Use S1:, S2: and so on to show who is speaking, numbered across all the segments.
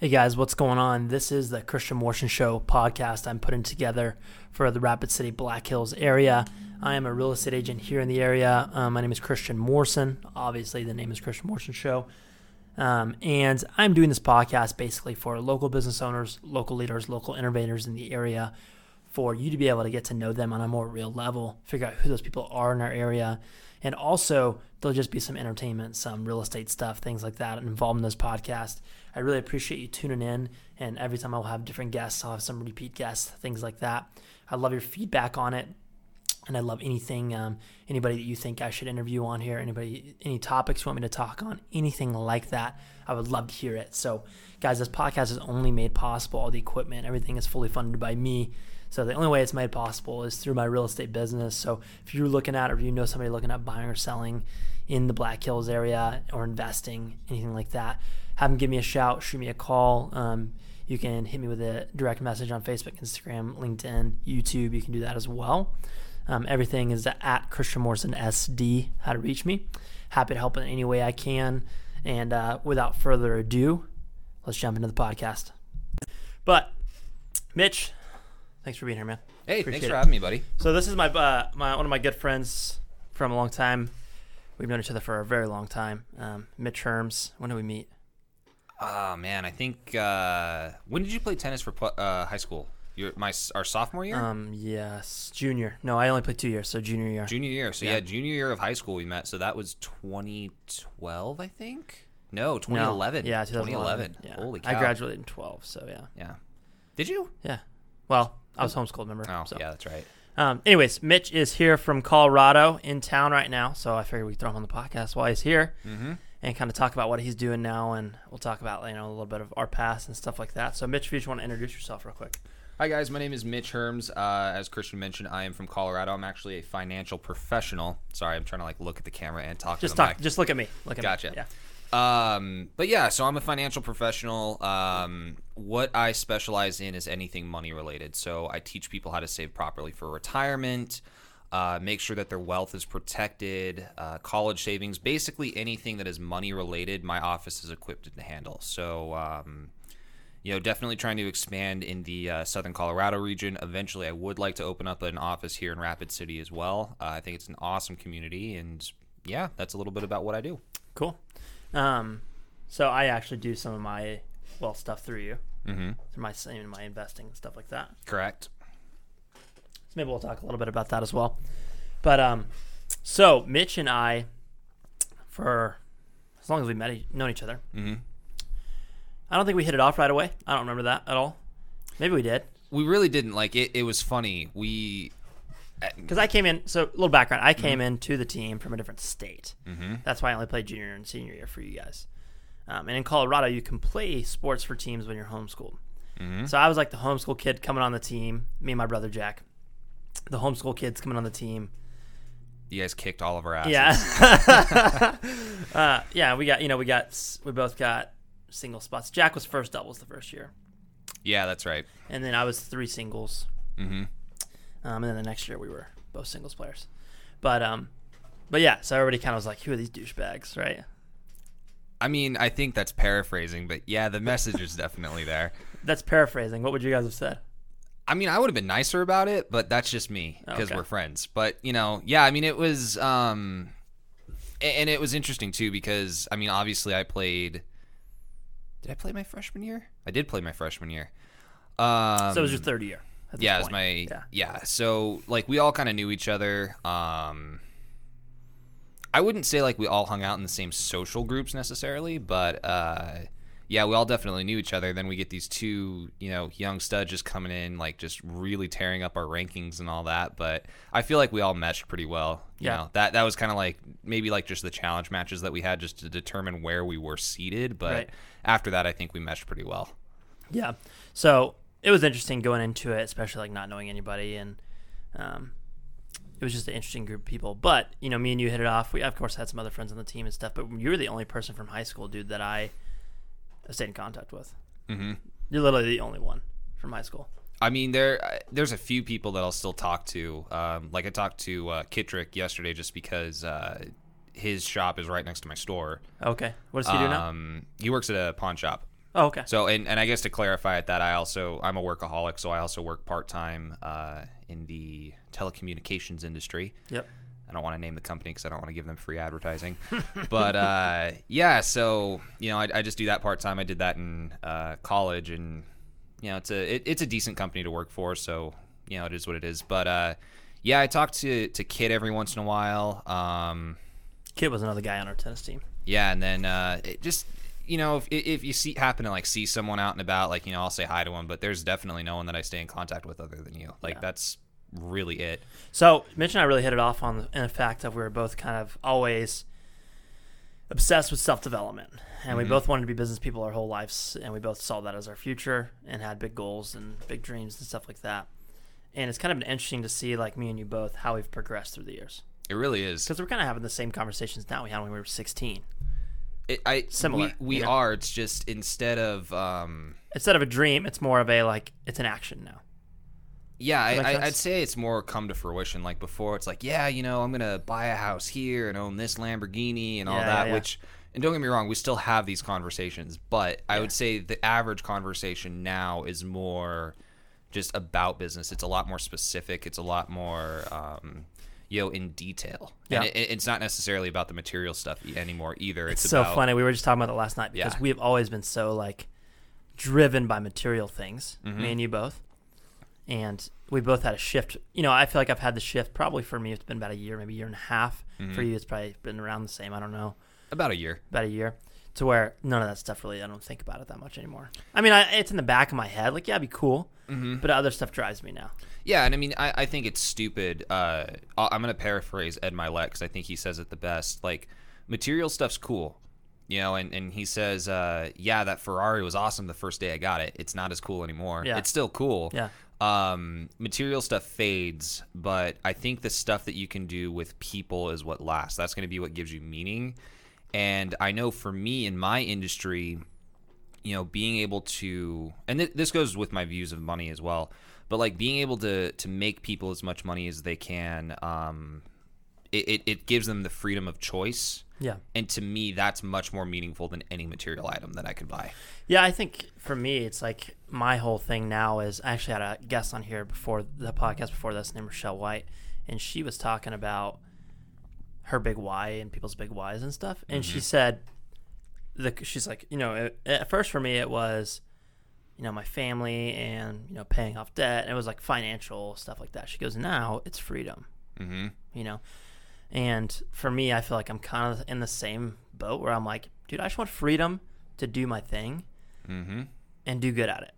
S1: Hey guys, what's going on? This is the Christian Morrison Show podcast I'm putting together for the Rapid City Black Hills area. I am a real estate agent here in the area. Um, my name is Christian Morrison. Obviously, the name is Christian Morrison Show. Um, and I'm doing this podcast basically for local business owners, local leaders, local innovators in the area for you to be able to get to know them on a more real level, figure out who those people are in our area. And also, there'll just be some entertainment, some real estate stuff, things like that involved in this podcast. I really appreciate you tuning in. And every time I'll have different guests, I'll have some repeat guests, things like that. I love your feedback on it. And I love anything, um, anybody that you think I should interview on here, anybody, any topics you want me to talk on, anything like that, I would love to hear it. So, guys, this podcast is only made possible. All the equipment, everything is fully funded by me. So the only way it's made possible is through my real estate business. So if you're looking at, or you know somebody looking at buying or selling in the Black Hills area or investing, anything like that, have them give me a shout, shoot me a call. Um, you can hit me with a direct message on Facebook, Instagram, LinkedIn, YouTube. You can do that as well. Um, everything is at Christian Morrison SD. How to reach me? Happy to help in any way I can. And uh, without further ado, let's jump into the podcast. But Mitch, thanks for being here, man.
S2: Hey,
S1: Appreciate
S2: thanks for
S1: it.
S2: having me, buddy.
S1: So this is my uh, my one of my good friends from a long time. We've known each other for a very long time. Um, Mitch Hermes. When did we meet?
S2: Oh man, I think uh, when did you play tennis for uh, high school? Your my our sophomore year,
S1: Um, yes, junior. No, I only played two years, so junior year.
S2: junior year. So
S1: yeah.
S2: yeah. junior year of high school we met. So that was 2012, I think. No,
S1: No,
S2: 2011.
S1: Yeah, 2011.
S2: 2011.
S1: Yeah.
S2: Holy cow!
S1: I graduated in 12, so yeah.
S2: Yeah. Did you?
S1: Yeah. Well, I was homeschooled, remember?
S2: Oh,
S1: so.
S2: yeah, that's right.
S1: Um, anyways, Mitch is here from Colorado in town right now, so I figured we'd throw him on the podcast while he's here
S2: Mm-hmm.
S1: and kind of talk about what he's doing now, and we'll talk about you know a little bit of our past and stuff like that. So, Mitch, if you just want to introduce yourself real quick.
S2: Hi guys, my name is Mitch Hermes. Uh, as Christian mentioned, I am from Colorado. I'm actually a financial professional. Sorry, I'm trying to like look at the camera and talk
S1: Just
S2: to the
S1: talk.
S2: mic.
S1: Just look at me. Look at
S2: Gotcha.
S1: me. Yeah.
S2: Um, but yeah, so I'm a financial professional. Um, what I specialize in is anything money related. So I teach people how to save properly for retirement, uh, make sure that their wealth is protected, uh, college savings, basically anything that is money related. My office is equipped to handle. So, um, you know, definitely trying to expand in the uh, southern Colorado region. Eventually, I would like to open up an office here in Rapid City as well. Uh, I think it's an awesome community, and yeah, that's a little bit about what I do.
S1: Cool. Um, so I actually do some of my well stuff through you,
S2: Mm-hmm.
S1: through my same my investing and stuff like that.
S2: Correct.
S1: So maybe we'll talk a little bit about that as well. But um, so Mitch and I, for as long as we met, known each other,
S2: Mm-hmm.
S1: I don't think we hit it off right away. I don't remember that at all. Maybe we did
S2: We really didn't like it. It was funny. We
S1: because I came in. So a little background: I came into the team from a different state.
S2: mm-hmm.
S1: That's why I only played junior and senior year for you guys. Um, and in Colorado, you can play sports for teams when you're homeschooled.
S2: Mm-hmm.
S1: So I was like the homeschool kid coming on the team. Me and my brother Jack, the homeschool kids coming on the team.
S2: you guys kicked all of our asses.
S1: Yeah, uh, yeah. We got you know we got we both got single spots. Jack was first doubles the first year,
S2: Yeah, that's right.
S1: and then I was three singles. Um, and then the next year we were both singles players. But um, but yeah. So everybody kind of was like, "Who are these douchebags?" Right?
S2: I mean, I think that's paraphrasing, but yeah, the message is definitely there.
S1: That's paraphrasing. What would you guys have said?
S2: I mean, I would have been nicer about it, but that's just me because
S1: Okay.
S2: we're friends. But you know, yeah, I mean, it was, um, and it was interesting too because I mean, obviously, I played. Did I play my freshman year? I did play my freshman year. Um,
S1: So it was your third year.
S2: Yeah,
S1: point.
S2: my
S1: yeah.
S2: yeah. So like we all kind of knew each other. Um, I wouldn't say like we all hung out in the same social groups necessarily, but uh, yeah, we all definitely knew each other. Then we get these two, you know, young studs just coming in, like just really tearing up our rankings and all that. But I feel like we all meshed pretty well. You
S1: Yeah.
S2: know, that that was kind of like maybe like just the challenge matches that we had just to determine where we were seated. But
S1: Right.
S2: after that, I think we meshed pretty well.
S1: Yeah. So it was interesting going into it, especially like not knowing anybody, and um, it was just an interesting group of people. But you know, me and you hit it off. We of course had some other friends on the team and stuff, but you were the only person from high school, dude, that I stayed in contact with.
S2: Mm-hmm.
S1: You're literally the only one from high school.
S2: I mean, there there's a few people that I'll still talk to. Um, like I talked to uh, Kittrick yesterday, just because uh, his shop is right next to my store.
S1: Okay. What does he do now?
S2: Um, he works at a pawn shop.
S1: Oh, okay.
S2: So, and, and I guess to clarify at that, I also I'm a workaholic, so I also work part time uh, in the telecommunications industry.
S1: Yep.
S2: I don't want to name the company because I don't want to give them free advertising. but uh, yeah, so you know, I, I just do that part time. I did that in uh, college, and you know, it's a it, it's a decent company to work for. So you know, it is what it is. But uh, yeah, I talk to to Kid every once in a while. Um,
S1: Kid was another guy on our tennis team.
S2: yeah, and then uh, it just you know, if if you see happen to like see someone out and about, like you know, I'll say hi to them. But there's definitely no one that I stay in contact with other than you. Like
S1: Yeah.
S2: that's really it.
S1: So Mitch and I really hit it off on the, in the fact that we were both kind of always obsessed with self development, and we mm-hmm. both wanted to be business people our whole lives, and we both saw that as our future and had big goals and big dreams and stuff like that. And it's kind of been interesting to see, like me and you both, how we've progressed through the years.
S2: It really is.
S1: Because we're kind of having the same conversations now we had when we were 16.
S2: It, I
S1: Similar,
S2: We, we
S1: you know?
S2: are. It's just instead of um,
S1: Instead of a dream, it's more of a like it's an action now.
S2: Yeah, I, I, I'd say it's more come to fruition. Like before, it's like, yeah, you know, I'm gonna buy a house here and own this Lamborghini and all
S1: Yeah,
S2: that.
S1: yeah, yeah.
S2: Which, and don't get me wrong, we still have these conversations, but I would say the average conversation now is more just about business. It's a lot more specific. It's a lot more, um, you know, in detail.
S1: Yeah.
S2: And it, it's not necessarily about the material stuff anymore either. It's,
S1: It's so
S2: about,
S1: funny. We were just talking about it last night because
S2: Yeah.
S1: we've always been so like driven by material things,
S2: Mm-hmm.
S1: me and you both. And we both had a shift. You know, I feel like I've had the shift probably for me. It's been about a year, maybe a year and a half.
S2: Mm-hmm.
S1: For you, it's probably been around the same. I don't know,
S2: about a year.
S1: about a year. To where none of that stuff really, I don't think about it that much anymore. I mean, I, it's in the back of my head, like yeah, it'd be cool.
S2: Mm-hmm.
S1: But other stuff drives me now.
S2: Yeah, and I mean, I, I think it's stupid. Uh, I'm going to paraphrase Ed Mylett because I think he says it the best. Like, material stuff's cool, you know, and, and he says, uh, yeah, that Ferrari was awesome the first day I got it. It's not as cool anymore.
S1: Yeah.
S2: It's still cool.
S1: Yeah.
S2: Um, material stuff fades, but I think the stuff that you can do with people is what lasts. That's going to be what gives you meaning. And I know for me in my industry, you know, being able to, and th- this goes with my views of money as well, but like being able to to make people as much money as they can, um, it, it, it gives them the freedom of choice.
S1: Yeah.
S2: And to me, that's much more meaningful than any material item that I could buy.
S1: Yeah, I think for me, it's like my whole thing now is I actually had a guest on here before the podcast before this named Michelle White, and she was talking about her big why and people's big whys and stuff. And she said, the, she's like, you know, it, at first for me, it was, you know, my family and, you know, paying off debt. And it was like financial stuff like that. She goes, now it's freedom,
S2: Mm-hmm.
S1: you know? And for me, I feel like I'm kind of in the same boat where I'm like, dude, I just want freedom to do my thing
S2: Mm-hmm.
S1: and do good at it.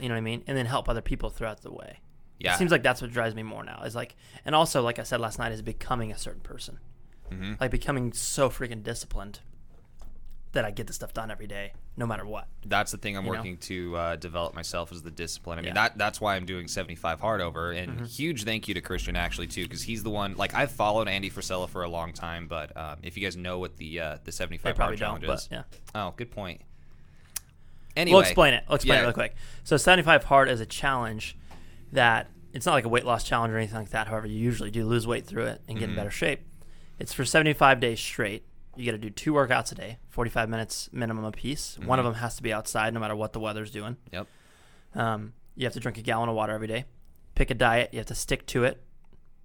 S1: You know what I mean? And then help other people throughout the way.
S2: Yeah.
S1: It seems like that's what drives me more now. Is like, and also like I said last night, is becoming a certain person.
S2: Mhm.
S1: Like becoming so freaking disciplined that I get the stuff done every day, no matter what.
S2: that's the thing I'm
S1: You know?
S2: working to uh, develop myself is the discipline. I mean,
S1: Yeah.
S2: that that's why I'm doing 75 hard over. And
S1: Mm-hmm.
S2: huge thank you to Christian actually too, because he's the one. Like I've followed Andy Frisella for a long time, but um, if you guys know what the uh, the 75 hard challenge is,
S1: yeah.
S2: oh, good point. Anyway,
S1: We'll explain it. We'll explain
S2: yeah.
S1: it real quick. So 75 hard is a challenge that it's not like a weight loss challenge or anything like that. However, you usually do lose weight through it and get
S2: Mm-hmm.
S1: in better shape. It's for 75 days straight. You got to do two workouts a day, 45 minutes minimum a piece. One
S2: Mm-hmm.
S1: of them has to be outside, no matter what the weather's doing.
S2: Yep.
S1: Um, you have to drink a gallon of water every day. Pick a diet. You have to stick to it,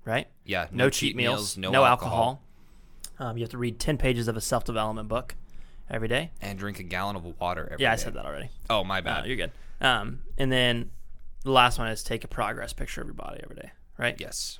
S1: right?
S2: Yeah.
S1: No, cheat meals, no, alcohol. Um, you have to read 10 pages of a self development book every day.
S2: and drink a gallon of water every
S1: Yeah, I
S2: day.
S1: said that already.
S2: Oh, my bad.
S1: you're good. Um, and then the last one is take a progress picture of your body every day, right?
S2: yes.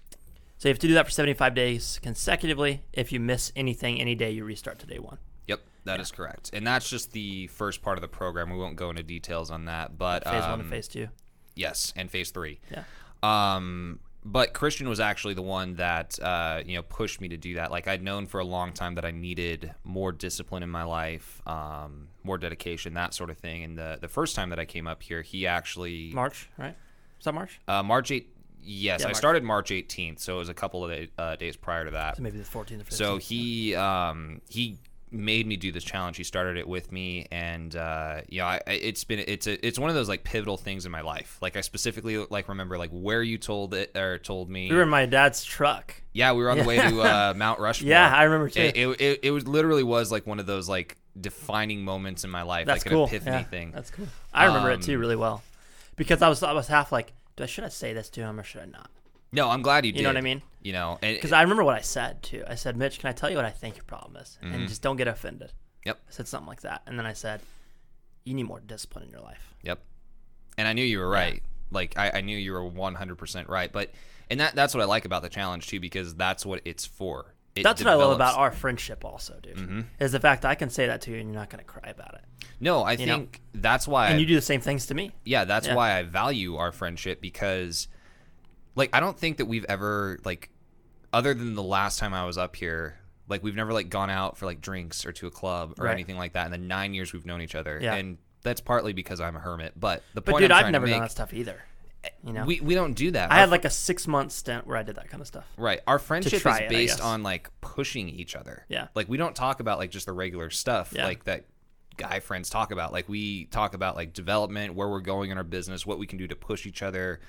S1: So you have to do that for 75 days consecutively. If you miss anything any day, you restart to day one.
S2: Yep, that is correct. And that's just the first part of the program. We won't go into details on that, but
S1: Phase one
S2: um,
S1: and phase two.
S2: Yes, and phase three.
S1: Yeah.
S2: Um, but Christian was actually the one that uh, you know pushed me to do that. Like I'd known for a long time that I needed more discipline in my life, um, more dedication, that sort of thing. And the the first time that I came up here, he actually
S1: March, right? Is that March?
S2: uh, March eight. Yes,
S1: Yeah,
S2: I
S1: March.
S2: started March 18th, so it was a couple of day, uh, days prior to that.
S1: So maybe the 14th or 15th.
S2: So he um, he made me do this challenge. He started it with me, and uh, you know, I, it's been it's a it's one of those like pivotal things in my life. Like I specifically like remember like where you told it or told me.
S1: we were in my dad's truck.
S2: yeah, we were on the way to uh, Mount Rushmore.
S1: Yeah, I remember too.
S2: It, it, it, it was literally was like one of those like defining moments in my life,
S1: That's
S2: like
S1: cool.
S2: an epiphany
S1: yeah,
S2: thing.
S1: That's cool. I remember it
S2: Um,
S1: too really well because I was I was half like, do I should I say this to him or should I not?
S2: No, I'm glad you
S1: You
S2: did.
S1: You know what I mean?
S2: You know,
S1: Because I remember what I said too. I said, Mitch, can I tell you what I think your problem is,
S2: Mm-hmm.
S1: and just don't get offended.
S2: Yep.
S1: I said something like that, and then I said, you need more discipline in your life.
S2: Yep. And I knew you were right. Like I, I knew you were 100% right. But and that that's what I like about the challenge too because that's what it's for. It
S1: That's what I love about our friendship, also, dude.
S2: Mm-hmm.
S1: Is the fact that I can say that to you and you're not going to cry about it,
S2: No, I
S1: you know?
S2: think that's why.
S1: and
S2: I-
S1: you do the same things to me.
S2: yeah, that's
S1: Yeah.
S2: why I value our friendship because, like, I don't think that we've ever like, other than the last time I was up here, like we've never like gone out for like drinks or to a club or
S1: Right.
S2: anything like that in the nine years we've known each other.
S1: Yeah.
S2: And that's partly because I'm a hermit. But the
S1: But
S2: point
S1: dude,
S2: I'm
S1: I've never
S2: to
S1: done that stuff either. You know,
S2: we we don't do that.
S1: I
S2: Our
S1: had like a six month stint where I did that kind of stuff.
S2: Right. Our friendship is
S1: it,
S2: based on like pushing each other.
S1: Yeah.
S2: Like we don't talk about like just the regular stuff
S1: Yeah.
S2: like that guy friends talk about. Like we talk about like development, where we're going in our business, what we can do to push each other.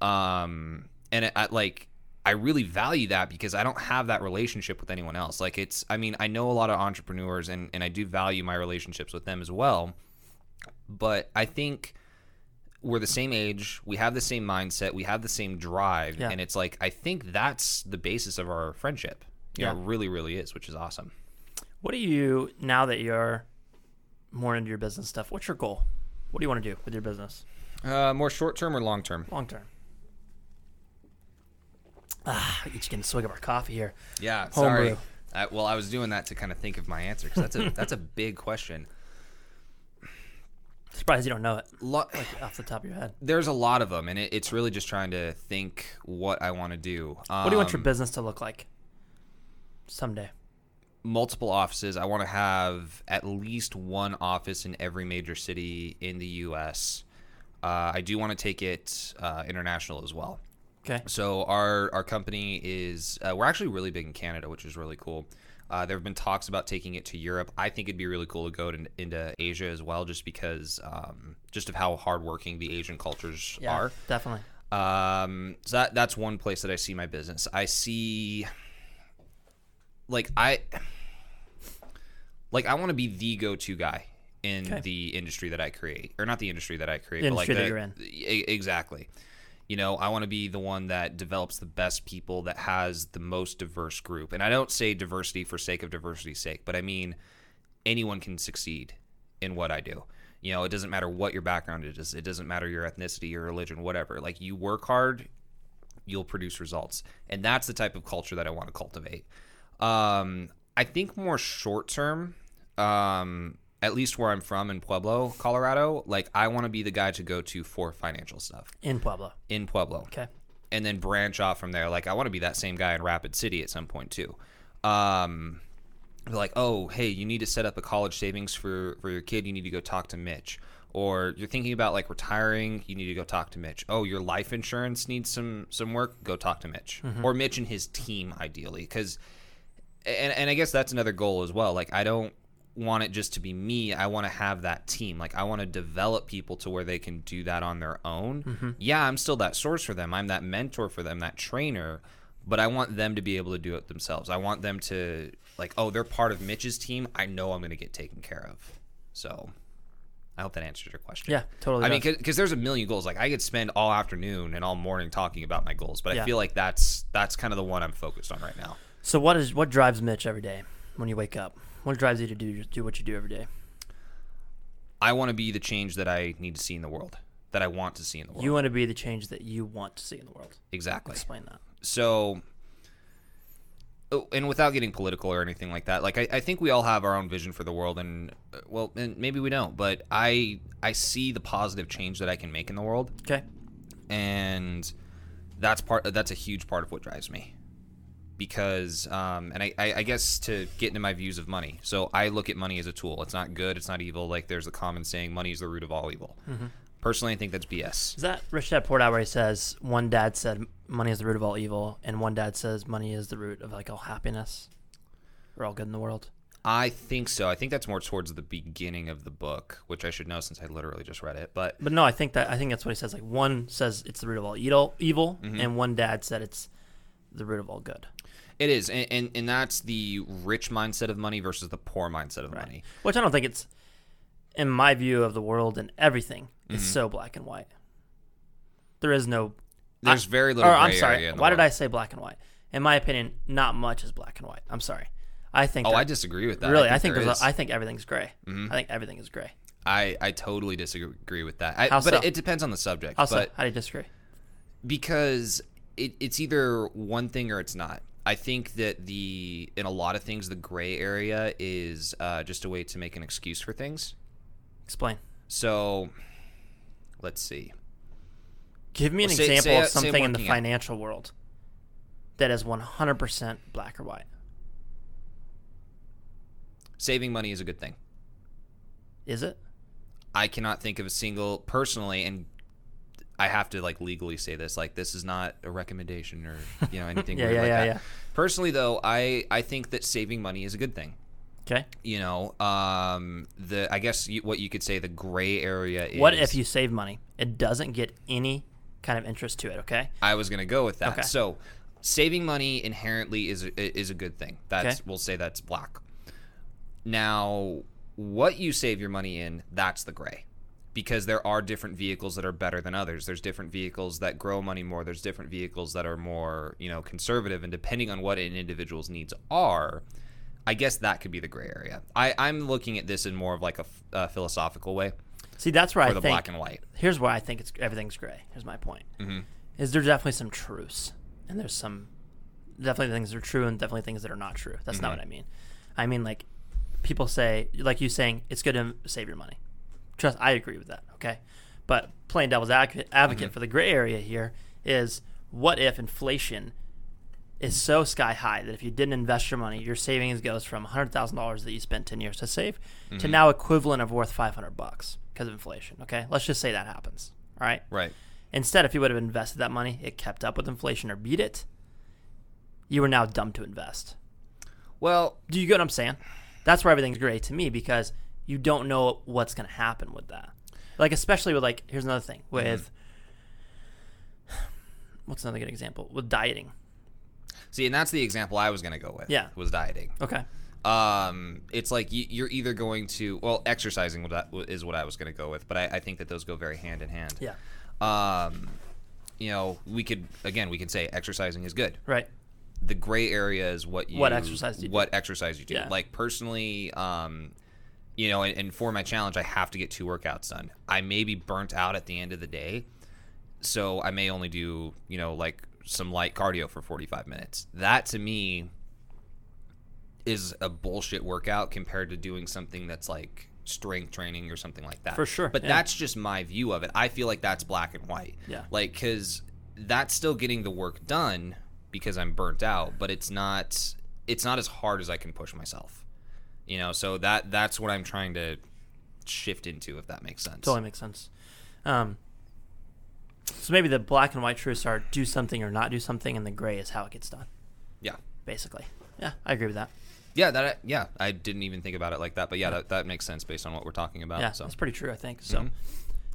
S2: Um and it, I like I really value that because I don't have that relationship with anyone else. Like it's I mean, I know a lot of entrepreneurs and and I do value my relationships with them as well. But I think we're the same age, we have the same mindset, we have the same drive,
S1: Yeah.
S2: and it's like I think that's the basis of our friendship. You know,
S1: Yeah.
S2: it really, really is, which is awesome.
S1: What do you now that you're more into your business stuff? What's your goal? What do you want to do with your business
S2: Uh, more short term or long term?
S1: long term? Ah, each getting a swig of our coffee here.
S2: Yeah,
S1: Home
S2: sorry. I, well, I was doing that to kind of think of my answer because that's a that's a big question.
S1: Surprised you don't know it
S2: Lo-
S1: like off the top of your head.
S2: there's a lot of them, and it, it's really just trying to think what I want to do. Um,
S1: What do you want your business to look like someday?
S2: multiple offices. I want to have at least one office in every major city in the U.S. Uh, I do want to take it uh, international as well.
S1: Okay.
S2: So our our company is uh, we're actually really big in Canada, which is really cool. Uh, there have been talks about taking it to Europe. I think it'd be really cool to go to, into Asia as well, just because um, just of how hardworking the Asian cultures
S1: Yeah,
S2: are.
S1: definitely.
S2: Um, so that that's one place that I see my business. I see, like I, like I want to be the go-to guy in
S1: Okay.
S2: the industry that I create, or not the industry that I create,
S1: The
S2: but like the-
S1: you're in.
S2: exactly. You know, I want to be the one that develops the best people that has the most diverse group. And I don't say diversity for sake of diversity's sake, but I mean anyone can succeed in what I do. You know, it doesn't matter what your background is. It doesn't matter your ethnicity, your religion, whatever. Like you work hard, you'll produce results. And that's the type of culture that I want to cultivate. Um, I think more short term, um, at least where I'm from in Pueblo, Colorado, like I want to be the guy to go to for financial stuff
S1: In Pueblo.
S2: in Pueblo
S1: Okay.
S2: and then branch off from there. Like I want to be that same guy in Rapid City at some point too. Um, like, oh, hey, you need to set up a college savings for for your kid. You need to go talk to Mitch. Or you're thinking about like retiring, you need to go talk to Mitch. Oh, your life insurance needs some some work. Go talk to Mitch or Mitch and his team, ideally, because and and I guess that's another goal as well. Like I don't want it just to be me. I want to have that team. Like I want to develop people to where they can do that on their own. Mm-hmm. Yeah, I'm still that source for them. I'm that mentor for them, that trainer, but I want them to be able to do it themselves. I want them to like, oh, they're part of Mitch's team. I know I'm going to get taken care of. So, I hope that answers your question.
S1: Yeah, totally.
S2: I mean, because there's a million goals. Like I could spend all afternoon and all morning talking about my goals, but
S1: Yeah.
S2: I feel like that's that's kind of the one I'm focused on right now.
S1: so what is what drives Mitch every day when you wake up? What drives you to do do what you do every day?
S2: I want to be the change that I need to see in the world, that I want to see in the world.
S1: You want to be the change that you want to see in the world.
S2: exactly.
S1: Explain that.
S2: So, oh, and without getting political or anything like that, like I, I think we all have our own vision for the world, and uh, well, and maybe we don't, but I I see the positive change that I can make in the world,
S1: Okay.
S2: and that's part that's a huge part of what drives me because um, and I, I, guess to get into my views of money. So i look at money as a tool. It's not good. It's not evil. Like there's a common saying money is the root of all evil. Personally i think that's bs
S1: Is that Rich Dad Poor Dad where he says one dad said money is the root of all evil, and one dad says money is the root of like all happiness? Or all good in the world?
S2: i think so. I think that's more towards the beginning of the book which i should know since i literally just read it but
S1: But no, I think that I think that's what he says. Like one says it's the root of all evil, evil,
S2: Mm-hmm.
S1: and one dad said it's the root of all good.
S2: It is, and, and and that's the rich mindset of money versus the poor mindset of
S1: Right.
S2: money.
S1: Which I don't think it's, in my view of the world and everything, is
S2: Mm-hmm.
S1: so black and white. There is no.
S2: There's
S1: I-
S2: very little.
S1: Or I'm sorry.
S2: area in the
S1: Why did I say black and white? In my opinion, not much is black and white. I'm sorry. I think.
S2: Oh,
S1: that-
S2: I disagree with that.
S1: really. I think
S2: there
S1: there's.
S2: is.
S1: A, I think everything's gray.
S2: Mhm.
S1: I think everything is gray.
S2: I I totally disagree with that. I,
S1: How
S2: but
S1: so?
S2: it, it depends on the subject.
S1: Also,
S2: but
S1: how do you disagree?
S2: because it, it's either one thing or it's not. I think that the in a lot of things the gray area is uh, just a way to make an excuse for things.
S1: Explain.
S2: So, let's see.
S1: Give me an
S2: say-
S1: example
S2: say-
S1: of
S2: say
S1: something in the financial world that is 100% black or white.
S2: Saving money is a good thing.
S1: Is it?
S2: I cannot think of a single personally, and I have to like legally say this. Like this is not a recommendation or you know anything
S1: Yeah,
S2: weird
S1: yeah,
S2: like
S1: yeah,
S2: that.
S1: yeah.
S2: Personally, though, I I think that saving money is a good thing.
S1: Okay.
S2: You know, um, the I guess you, what you could say the gray area is.
S1: What if you save money? It doesn't get any kind of interest to it, okay?
S2: I was going to go with that.
S1: Okay.
S2: So, saving money inherently is a, is a good thing. That's
S1: Okay.
S2: we'll say that's black. Now, what you save your money in, that's the gray. Because there are different vehicles that are better than others. There's different vehicles that grow money more. There's different vehicles that are more, you know, conservative. And depending on what an individual's needs are, I guess that could be the gray area. I, I'm looking at this in more of like a philosophical way,
S1: See, that's where
S2: or
S1: I
S2: the
S1: think
S2: black and white.
S1: here's why I think it's everything's gray. Here's my point.
S2: Mhm.
S1: Is there definitely some truths, and there's some definitely things that are true, and definitely things that are not true. That's not
S2: Mhm.
S1: what I mean. I mean like people say, like you saying, it's good to save your money. Trust, I agree with that. Okay, but playing devil's advocate, advocate
S2: Mhm.
S1: for the gray area here is what if inflation is so sky high that if you didn't invest your money, your savings goes from hundred thousand dollars that you spent ten years to save to
S2: Mhm.
S1: now equivalent of worth five hundred bucks because of inflation. Okay, let's just say that happens. All right.
S2: Right.
S1: Instead, if you would have invested that money, it kept up with inflation or beat it. You were now dumb to invest.
S2: Well,
S1: Do you get what I'm saying? That's where everything's great to me because you don't know what's going to happen with that. Like especially with like here's another thing with what's another good example with dieting.
S2: see, and that's the example I was going to go with.
S1: Yeah.
S2: Was dieting.
S1: Okay.
S2: um it's like you, you're either going to well exercising is what i was going to go with but I, I think that those go very hand in hand
S1: Yeah.
S2: um you know we could again we can say exercising is good
S1: Right.
S2: the gray area is what you
S1: What exercise do you do?
S2: what exercise you do
S1: Yeah.
S2: like personally um you know and, and for my challenge i have to get two workouts done. I may be burnt out at the end of the day so i may only do you know like some light cardio for 45 minutes. That to me is a bullshit workout compared to doing something that's like strength training or something like that.
S1: For sure,
S2: but
S1: yeah.
S2: that's just my view of it. I feel like that's black and white.
S1: Yeah.
S2: like because that's still getting the work done because i'm burnt out but it's not it's not as hard as i can push myself you know so that that's what i'm trying to shift into if that makes sense
S1: Totally makes sense. Um, so maybe the black and white truths are do something or not do something, and the gray is how it gets done.
S2: yeah
S1: Basically. Yeah, I agree with that.
S2: yeah that yeah i didn't even think about it like that but yeah that, that makes sense based on what we're talking about
S1: Yeah,
S2: so
S1: that's pretty true. I think so.
S2: Mhm.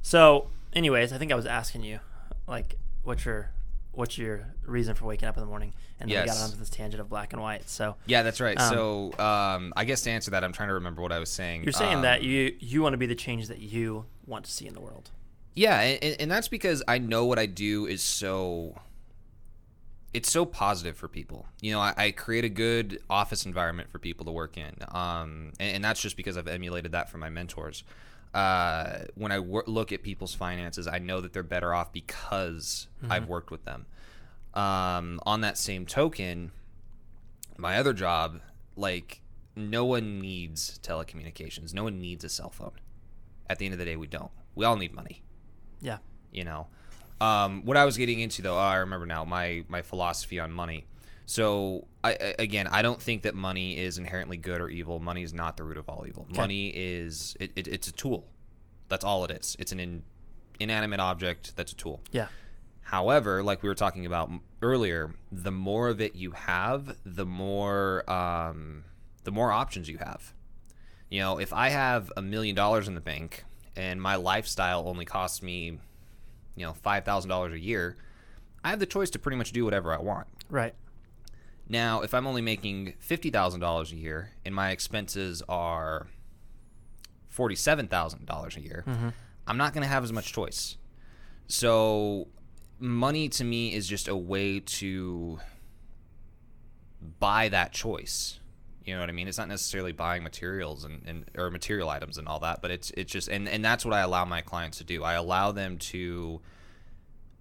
S1: So, anyways, I think I was asking you, like, what's your what's your reason for waking up in the morning? And then we got
S2: Yes.
S1: onto this tangent of black and white. So
S2: yeah that's right
S1: Um,
S2: so um i guess to answer that i'm trying to remember what i was saying
S1: you're saying that
S2: Um,
S1: you you want to be the change that you want to see in the world.
S2: Yeah, and, and that's because I know what I do is so. It's so positive for people. You know, I, I create a good office environment for people to work in, um, and, and that's just because I've emulated that from my mentors. Uh, when I wor- look at people's finances, I know that they're better off because I've worked with them. Um, on that same token, my other job, like, no one needs telecommunications. No one needs a cell phone. At the end of the day, we don't. We all need money
S1: Yeah.
S2: you know um, what i was getting into though oh, i remember now my my philosophy on money so I, again i don't think that money is inherently good or evil money is not the root of all evil money is it, it, it's a tool that's all it is it's an in, inanimate object that's a tool
S1: Yeah.
S2: However, like we were talking about earlier, the more of it you have, the more um, the more options you have. You know, if I have a million dollars in the bank and my lifestyle only costs me, you know, five thousand dollars a year, I have the choice to pretty much do whatever I want.
S1: Right.
S2: Now, if I'm only making fifty thousand dollars a year and my expenses are forty-seven thousand dollars a year, mm-hmm. I'm not going to have as much choice. So, money to me is just a way to buy that choice. You know what I mean? It's not necessarily buying materials and, and or material items and all that, but it's it's just and, and that's what I allow my clients to do. I allow them to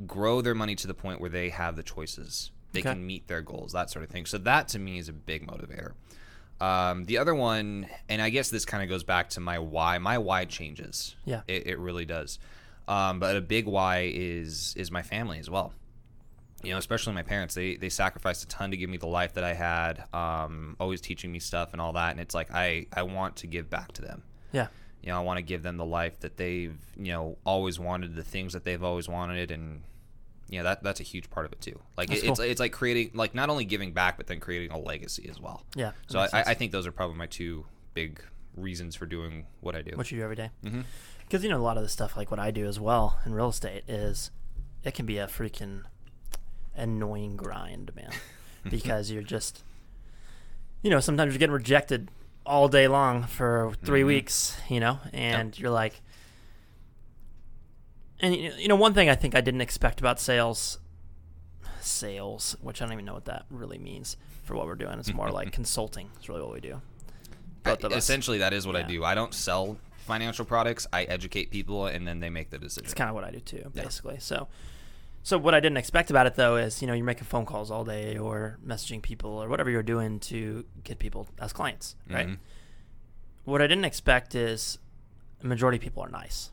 S2: grow their money to the point where they have the choices. They
S1: Okay.
S2: can meet their goals, that sort of thing. So that to me is a big motivator. Um, the other one, and I guess this kind of goes back to my why. My why changes.
S1: Yeah.
S2: it, it really does. Um, but a big why is is my family as well. You know, especially my parents. They they sacrificed a ton to give me the life that I had. Um, always teaching me stuff and all that. And it's like I I want to give back to them
S1: Yeah.
S2: you know, I want to give them the life that they've, you know, always wanted, the things that they've always wanted, and you know that that's a huge part of it too. Like it, it's
S1: cool.
S2: it's like creating, like not only giving back, but then creating a legacy as well.
S1: Yeah.
S2: So I, I I think those are probably my two big reasons for doing what I do.
S1: what you do every day.
S2: Mhm.
S1: Because you know a lot of the stuff like what I do as well in real estate is it can be a freaking annoying grind, man. because you're just you know sometimes you're getting rejected all day long for 3
S2: Mhm.
S1: weeks, you know, and you're like. And you know one thing I think I didn't expect about sales, sales, which I don't even know what that really means for what we're doing. It's more like consulting. It's really what we do. Us.
S2: Essentially, that is what I do. I don't sell financial products. I educate people, and then they make the decision.
S1: It's kind of what I do too,
S2: Yeah.
S1: basically. So, so what I didn't expect about it though is you know you're making phone calls all day or messaging people or whatever you're doing to get people as clients, right?
S2: Mhm.
S1: What I didn't expect is majority of people are nice.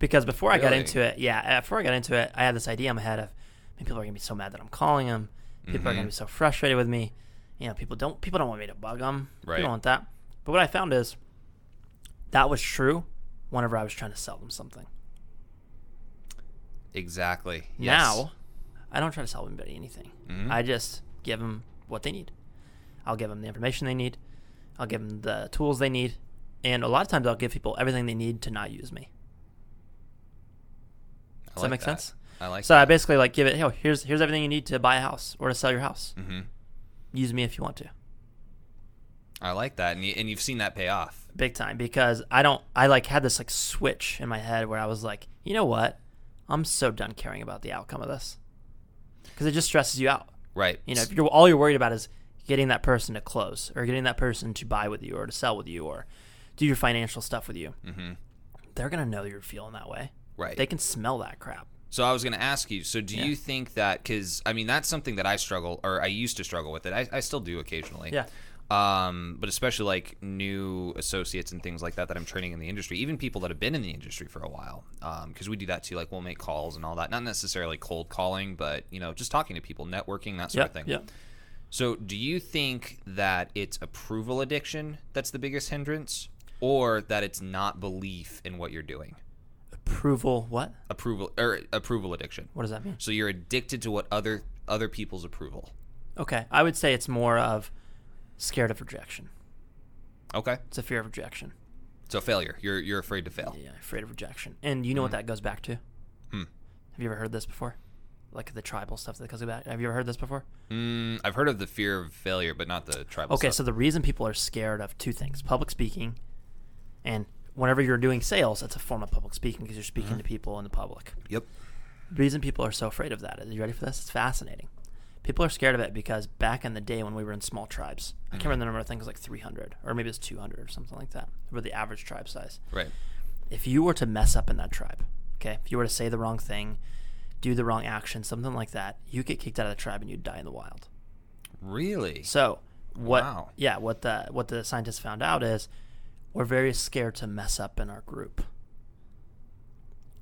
S1: Because before I got into it, yeah, uh, before I got into it, I had this idea in my head of, man, people are gonna be so mad that I'm calling them. People are
S2: Mhm.
S1: gonna be so frustrated with me. You know, people don't people don't want me to bug them.
S2: Right.
S1: People don't want that. But what I found is that was true whenever I was trying to sell them something.
S2: Exactly. Yes.
S1: Now, I don't try to sell anybody anything.
S2: Mhm.
S1: I just give them what they need. I'll give them the information they need. I'll give them the tools they need, and a lot of times I'll give people everything they need to not use me. Does that
S2: like
S1: make sense?
S2: I like.
S1: So I basically like give it. Hey, here's here's everything you need to buy a house or to sell your house.
S2: hmm
S1: Use me if you want to,
S2: I like that, and you, and you've seen that pay off.
S1: big time. Because I don't. I like had this like switch in my head where I was like, you know what? I'm so done caring about the outcome of this because it just stresses you out.
S2: Right.
S1: You know, if you're all you're worried about is getting that person to close or getting that person to buy with you or to sell with you or do your financial stuff with you,
S2: hmm
S1: they're gonna know you're feeling that way.
S2: Right.
S1: They can smell that crap.
S2: So I was going to ask you. So do
S1: Yeah.
S2: you think that because I mean that's something that I struggle or I used to struggle with it. I, I still do occasionally.
S1: Yeah.
S2: Um, but especially like new associates and things like that that I'm training in the industry, even people that have been in the industry for a while, because we do that too. Like we'll make calls and all that, not necessarily cold calling, but you know just talking to people, networking, that sort
S1: Yeah.
S2: of thing.
S1: Yeah.
S2: So do you think that it's approval addiction that's the biggest hindrance, or that it's not belief in what you're doing?
S1: Approval. What?
S2: Approval or approval addiction.
S1: What does that mean?
S2: So you're addicted to what other other people's approval.
S1: Okay. I would say it's more of scared of rejection.
S2: Okay.
S1: It's a fear of rejection.
S2: So failure. You're you're afraid to fail.
S1: Yeah, afraid of rejection. And you know what that goes back to?
S2: Hmm.
S1: Have you ever heard this before? Like the tribal stuff that goes back. Have you ever heard this before?
S2: Mm, I've heard of the fear of failure, but not the tribal.
S1: Okay,
S2: stuff.
S1: so the reason people are scared of two things: public speaking, and whenever you're doing sales, it's a form of public speaking because you're speaking to uh-huh. people in the public.
S2: Yep.
S1: The reason people are so afraid of that is you ready for this? It's fascinating. People are scared of it because back in the day when we were in small tribes, I can't mm-hmm. remember the number. I think it was like 300 or maybe it's 200 or something like that. Were the average tribe size.
S2: Right.
S1: If you were to mess up in that tribe, okay, if you were to say the wrong thing, do the wrong action, something like that, you get kicked out of the tribe and you die in the wild.
S2: Really?
S1: So what?
S2: Wow.
S1: Yeah, what the what the scientists found out is we're very scared to mess up in our group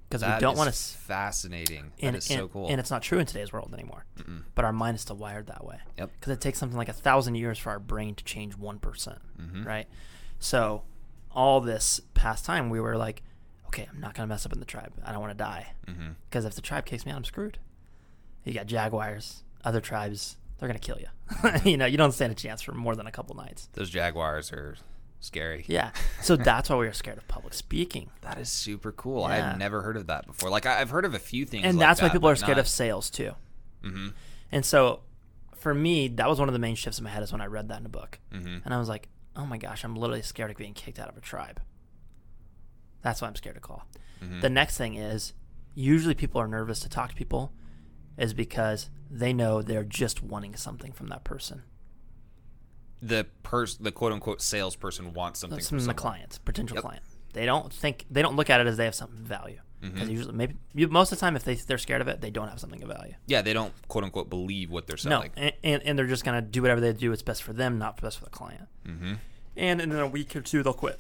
S1: because we don't want to.
S2: Fascinating.
S1: And,
S2: that is
S1: and,
S2: so cool.
S1: and it's not true in today's world anymore.
S2: Mm-mm.
S1: But our mind is still wired that way.
S2: Yep.
S1: Because it takes something like a thousand years for our brain to change one
S2: Mhm.
S1: right? So all this past time, we were like, okay, I'm not gonna mess up in the tribe. I don't want to die because if the tribe kicks me out, I'm screwed. You got jaguars, other tribes, they're gonna kill you. you know, you don't stand a chance for more than a couple nights.
S2: Those jaguars are scary.
S1: Yeah. So that's why we were scared of public speaking.
S2: That is super cool. I
S1: Yeah.
S2: had never heard of that before. Like I, I've heard of a few things,
S1: And
S2: like
S1: that's why
S2: that,
S1: people are scared
S2: not-
S1: of sales too.
S2: Mhm.
S1: And so for me, that was one of the main shifts in my head is when I read that in a book, mm-hmm. and I was like, oh my gosh, I'm literally scared of being kicked out of a tribe. That's why I'm scared to call. Mm-hmm. The next thing is usually people are nervous to talk to people is because they know they're just wanting something from that person.
S2: The person, the quote unquote salesperson wants something
S1: from,
S2: from
S1: the client, potential yep. client. They don't think they don't look at it as they have something of value. Because mm-hmm. usually, maybe you, most of the time, if they they're scared of it, they don't have something of value.
S2: Yeah, they don't quote unquote believe what they're selling.
S1: No, and, and, and they're just gonna do whatever they do. It's best for them, not best for the client. Mm-hmm. And in a week or two, they'll quit.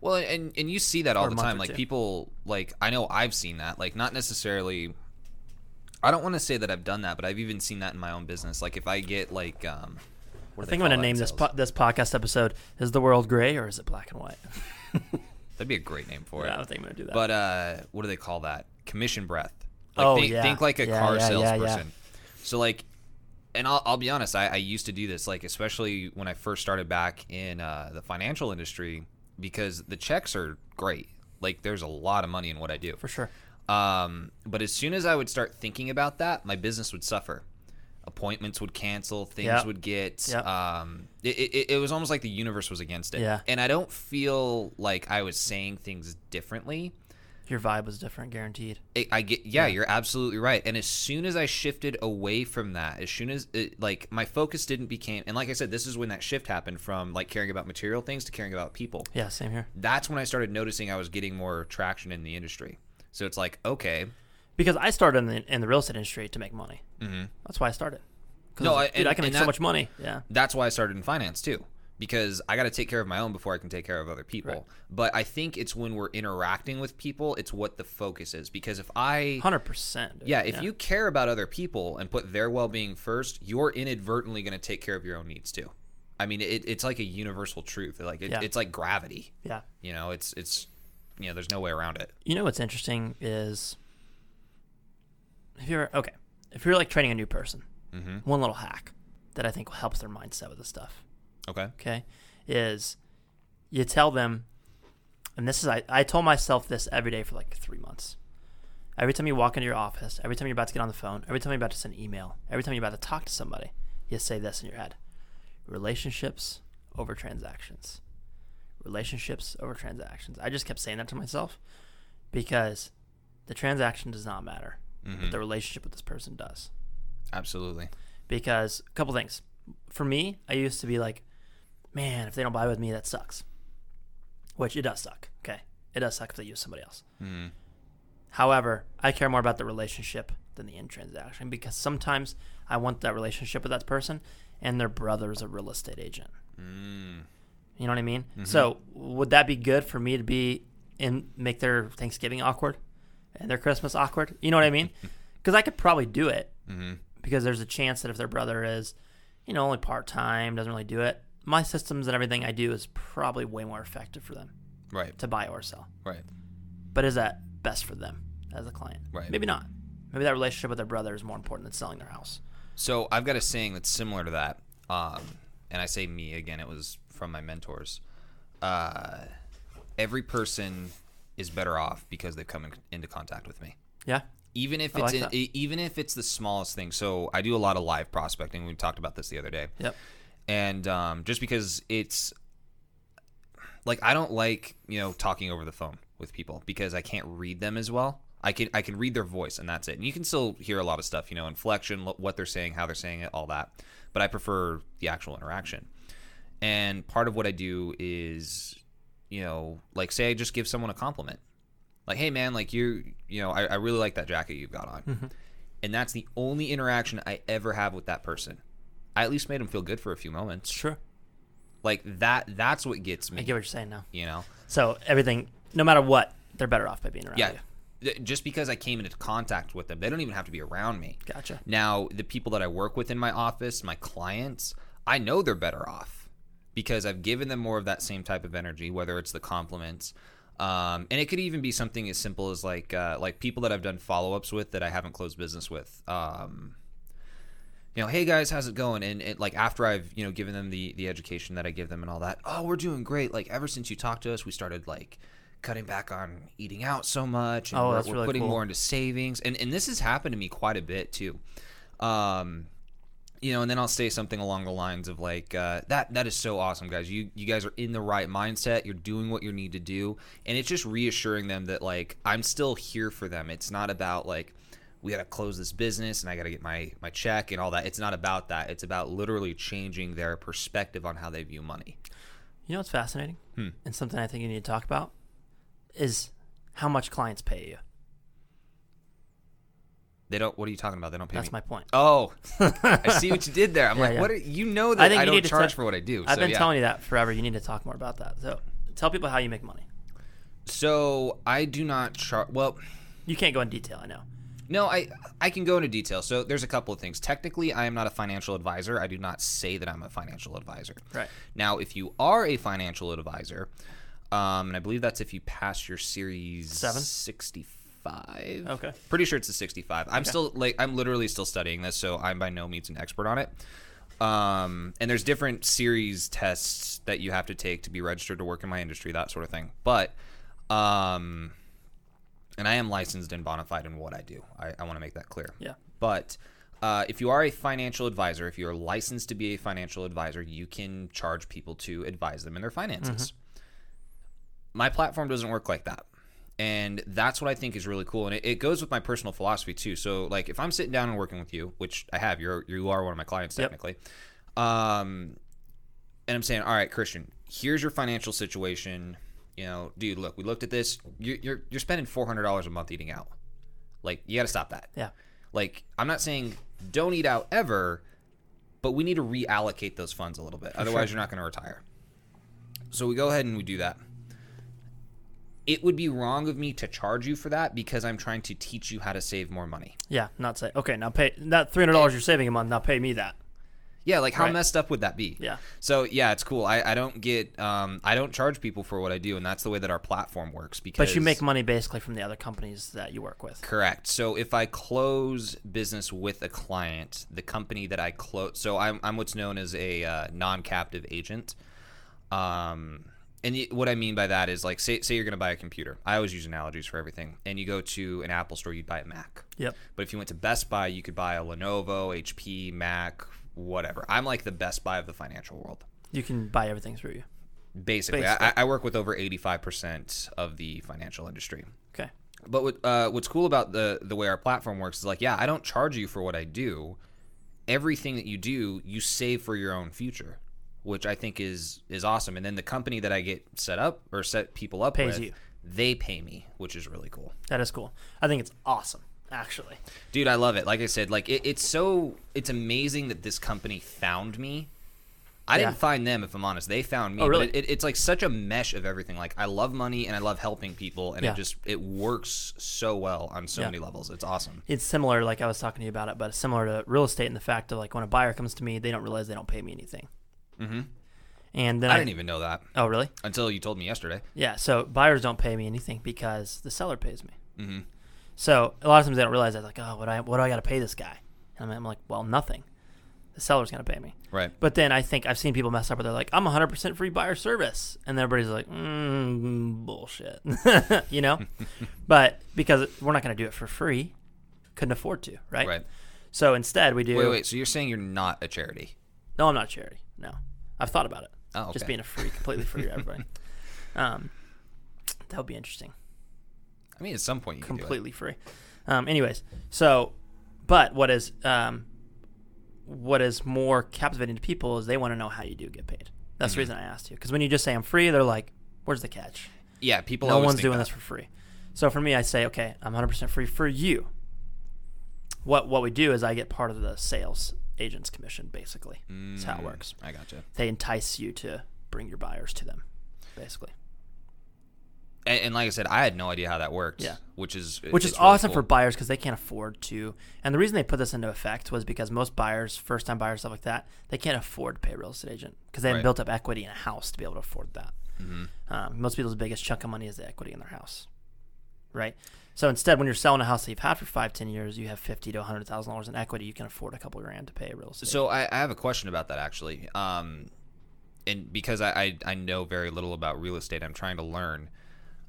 S2: Well, and and you see that all the time. Like two. people, like I know I've seen that. Like not necessarily. I don't want to say that I've done that, but I've even seen that in my own business. Like if I get like, um,
S1: I think I'm going to name this po- this podcast episode "Is the World Gray or Is It Black and White?"
S2: That'd be a great name for
S1: yeah,
S2: it.
S1: I don't think I'm going to do that.
S2: But uh, what do they call that? Commission breath. Like, oh think, yeah. Think like a yeah, car yeah, salesperson. So like, and I'll, I'll be honest. I, I used to do this. Like especially when I first started back in uh, the financial industry because the checks are great. Like there's a lot of money in what I do.
S1: For sure.
S2: Um, but as soon as I would start thinking about that, my business would suffer. Appointments would cancel, things yep. would get. Yep. Um, it, it, it was almost like the universe was against it.
S1: Yeah.
S2: And I don't feel like I was saying things differently
S1: your vibe was different, guaranteed.
S2: It, I get, yeah, yeah, you're absolutely right. And as soon as I shifted away from that, as soon as it, like my focus didn't became, and like I said, this is when that shift happened from like caring about material things to caring about people.
S1: Yeah, same here.
S2: That's when I started noticing I was getting more traction in the industry. So it's like, okay,
S1: because I started in the, in the real estate industry to make money. Mm-hmm. That's why I started.
S2: No,
S1: I, dude, and, I can make that, so much money. Yeah,
S2: that's why I started in finance too because I got to take care of my own before I can take care of other people. Right. But I think it's when we're interacting with people, it's what the focus is. Because if I,
S1: hundred percent,
S2: yeah, if yeah. you care about other people and put their well being first, you're inadvertently going to take care of your own needs too. I mean, it, it's like a universal truth. Like it, yeah. it's like gravity.
S1: Yeah,
S2: you know, it's it's you know, there's no way around it.
S1: You know what's interesting is if you're okay, if you're like training a new person, mm-hmm. one little hack that I think helps their mindset with this stuff
S2: Okay.
S1: Okay. Is you tell them, and this is, I, I told myself this every day for like three months. Every time you walk into your office, every time you're about to get on the phone, every time you're about to send an email, every time you're about to talk to somebody, you say this in your head relationships over transactions. Relationships over transactions. I just kept saying that to myself because the transaction does not matter, mm-hmm. but the relationship with this person does.
S2: Absolutely.
S1: Because a couple things. For me, I used to be like, man, if they don't buy with me, that sucks. Which it does suck. Okay, it does suck if they use somebody else. Mm. However, I care more about the relationship than the end transaction because sometimes I want that relationship with that person, and their brother is a real estate agent. Mm. You know what I mean? Mm-hmm. So would that be good for me to be and make their Thanksgiving awkward and their Christmas awkward? You know what I mean? Because I could probably do it mm-hmm. because there's a chance that if their brother is, you know, only part time, doesn't really do it, my systems and everything I do is probably way more effective for them.
S2: Right.
S1: To buy or sell.
S2: Right.
S1: But is that best for them as a client?
S2: Right.
S1: Maybe not. Maybe that relationship with their brother is more important than selling their house.
S2: So I've got a saying that's similar to that. Um, and I say me again, it was from my mentors. Uh, every person is better off because they've come in, into contact with me.
S1: Yeah.
S2: Even if it's like in, even if it's the smallest thing. So I do a lot of live prospecting. We talked about this the other day.
S1: Yep
S2: and um, just because it's like I don't like you know talking over the phone with people because I can't read them as well. I can I can read their voice and that's it. And you can still hear a lot of stuff, you know, inflection, what they're saying, how they're saying it, all that. But I prefer the actual interaction. And part of what I do is, you know, like say I just give someone a compliment, like, "Hey man, like you, you know, I, I really like that jacket you've got on," mm-hmm. and that's the only interaction I ever have with that person. I at least made him feel good for a few moments.
S1: Sure.
S2: Like that. That's what gets me.
S1: I get what you're saying now.
S2: You know.
S1: So everything, no matter what, they're better off by being around
S2: yeah.
S1: you.
S2: Just because I came into contact with them, they don't even have to be around me.
S1: Gotcha.
S2: Now, the people that I work with in my office, my clients, I know they're better off because I've given them more of that same type of energy, whether it's the compliments. Um, and it could even be something as simple as like uh, like people that I've done follow ups with that I haven't closed business with. Um, you know, hey guys, how's it going? And it, like after I've you know given them the the education that I give them and all that, oh, we're doing great. Like ever since you talked to us, we started like cutting back on eating out so much. And
S1: oh,
S2: we're,
S1: that's
S2: we're
S1: really
S2: putting
S1: cool.
S2: more into savings, and and this has happened to me quite a bit too. Um, you know, and then I'll say something along the lines of like, uh, "That that is so awesome, guys. You you guys are in the right mindset. You're doing what you need to do, and it's just reassuring them that like I'm still here for them. It's not about like we got to close this business and I got to get my my check and all that. It's not about that. It's about literally changing their perspective on how they view money.
S1: You know what's fascinating?
S2: Hmm.
S1: And something I think you need to talk about is how much clients pay you.
S2: They don't. What are you talking about? They don't pay
S1: That's
S2: me.
S1: my point.
S2: Oh, I see what you did there. I'm
S1: Yeah,
S2: like,
S1: yeah.
S2: what? Are, you know that I,
S1: think you
S2: don't
S1: need to
S2: charge for what I do.
S1: I've
S2: so,
S1: been
S2: yeah.
S1: telling you that forever. You need to talk more about that. So tell people how you make money.
S2: So I do not charge. Well,
S1: You can't go in detail, I know.
S2: no, I I can go into detail. So there's a couple of things. Technically, I am not a financial advisor. I do not say that I'm a financial advisor.
S1: Right.
S2: Now, if you are a financial advisor, um, and I believe that's if you pass your series
S1: Seven?
S2: 65.
S1: Okay.
S2: Pretty sure it's a 65. I'm still like I'm literally still studying this, so I'm by no means an expert on it. Um, and there's different series tests that you have to take to be registered to work in my industry, that sort of thing. But, um, and I am licensed and bona fide in what I do. I, I want to make that clear.
S1: Yeah.
S2: But uh, if you are a financial advisor, if you're licensed to be a financial advisor, you can charge people to advise them in their finances. My platform doesn't work like that. And that's what I think is really cool. And it, it goes with my personal philosophy too. So like if I'm sitting down and working with you, which I have, you're you are one of my clients
S1: Yep.
S2: technically. Um and I'm saying, all right, Christian, here's your financial situation. You know, dude, look, we looked at this. You're you're, you're spending four hundred dollars a month eating out. Like, you got to stop that.
S1: Yeah.
S2: Like, I'm not saying don't eat out ever, but we need to reallocate those funds a little bit. Otherwise, you're not going to retire. So we go ahead and we do that. It would be wrong of me to charge you for that because I'm trying to teach you how to save more money.
S1: Yeah. Not say, okay, now pay that $300 you're saving a month, now pay me that.
S2: Yeah, like how
S1: Right.
S2: messed up would that be?
S1: Yeah.
S2: So yeah, it's cool. I, I don't get um I don't charge people for what I do, and that's the way that our platform works. Because
S1: But you make money basically from the other companies that you work with.
S2: Correct. So if I close business with a client, the company that I close, so I'm, I'm what's known as a uh, non-captive agent. Um, and what I mean by that is like, say, say you're going to buy a computer. I always use analogies for everything. And you go to an Apple store, you'd buy a Mac.
S1: Yep.
S2: But if you went to Best Buy, you could buy a Lenovo, HP, Mac, whatever. I'm like the Best Buy of the financial world.
S1: You can buy everything through you.
S2: Basically,
S1: Basically.
S2: I, I work with over 85% of the financial industry.
S1: Okay.
S2: But what, uh, what's cool about the the way our platform works is like, yeah, I don't charge you for what I do. Everything that you do, you save for your own future, which I think is is awesome. And then the company that I get set up or set people up
S1: Pays
S2: with,
S1: you.
S2: they pay me, which is really cool.
S1: That is cool. I think it's awesome, actually.
S2: Dude, I love it. Like I said, like it, it's so it's amazing that this company found me. I
S1: Yeah.
S2: didn't find them, if I'm honest. They found me.
S1: Oh, really?
S2: But it, it, it's like such a mesh of everything. Like I love money and I love helping people, and
S1: Yeah.
S2: it just it works so well on so
S1: Yeah.
S2: many levels. It's awesome.
S1: It's similar, like I was talking to you about it, but it's similar to real estate in the fact of like when a buyer comes to me, they don't realize they don't pay me anything.
S2: Mm-hmm.
S1: And then
S2: I
S1: I,
S2: didn't even know that
S1: oh really?
S2: until you told me yesterday.
S1: Yeah. So buyers don't pay me anything because the seller pays me.
S2: Mm-hmm.
S1: So a lot of times they don't realize that like, oh, what do I what do I got to pay this guy? And I'm, I'm like, well, nothing. The seller's gonna pay me.
S2: Right.
S1: But then I think I've seen people mess up where they're like, I'm 100% free buyer service. And everybody's like, mm, bullshit. you know? but because we're not going to do it for free, couldn't afford to, right?
S2: Right.
S1: So instead we do.
S2: Wait, wait. So you're saying you're not a charity?
S1: No, I'm not a charity. No. I've thought about it.
S2: Oh, okay.
S1: Just being a free, completely free to everybody. um, that would be interesting.
S2: I mean, at some point you
S1: completely free. Um, anyways, so, but what is um, what is more captivating to people is they want to know how you do get paid. That's
S2: Mm-hmm.
S1: the reason I asked you because when you just say I'm free, they're like, "Where's the catch?"
S2: Yeah, people.
S1: no one's doing
S2: that.
S1: this for free. So for me, I say, "Okay, I'm 100% free for you." What what we do is I get part of the sales agent's commission. Basically, that's how it
S2: Mm,
S1: works.
S2: I gotcha.
S1: They entice you to bring your buyers to them, basically.
S2: And, and like I said, I had no idea how that worked.
S1: Yeah.
S2: Which is
S1: which is
S2: really
S1: awesome
S2: cool.
S1: for buyers because they can't afford to. And the reason they put this into effect was because most buyers, first time buyers, stuff like that, they can't afford to pay a real estate agent because they haven't
S2: Right.
S1: built up equity in a house to be able to afford that.
S2: Mm-hmm.
S1: Um, most people's biggest chunk of money is the equity in their house, right? So instead, when you're selling a house that you've had for five, ten years, you have fifty to hundred thousand dollars in equity. You can afford a couple grand to pay real estate.
S2: So I, I have a question about that actually, um, and because I, I I know very little about real estate, I'm trying to learn.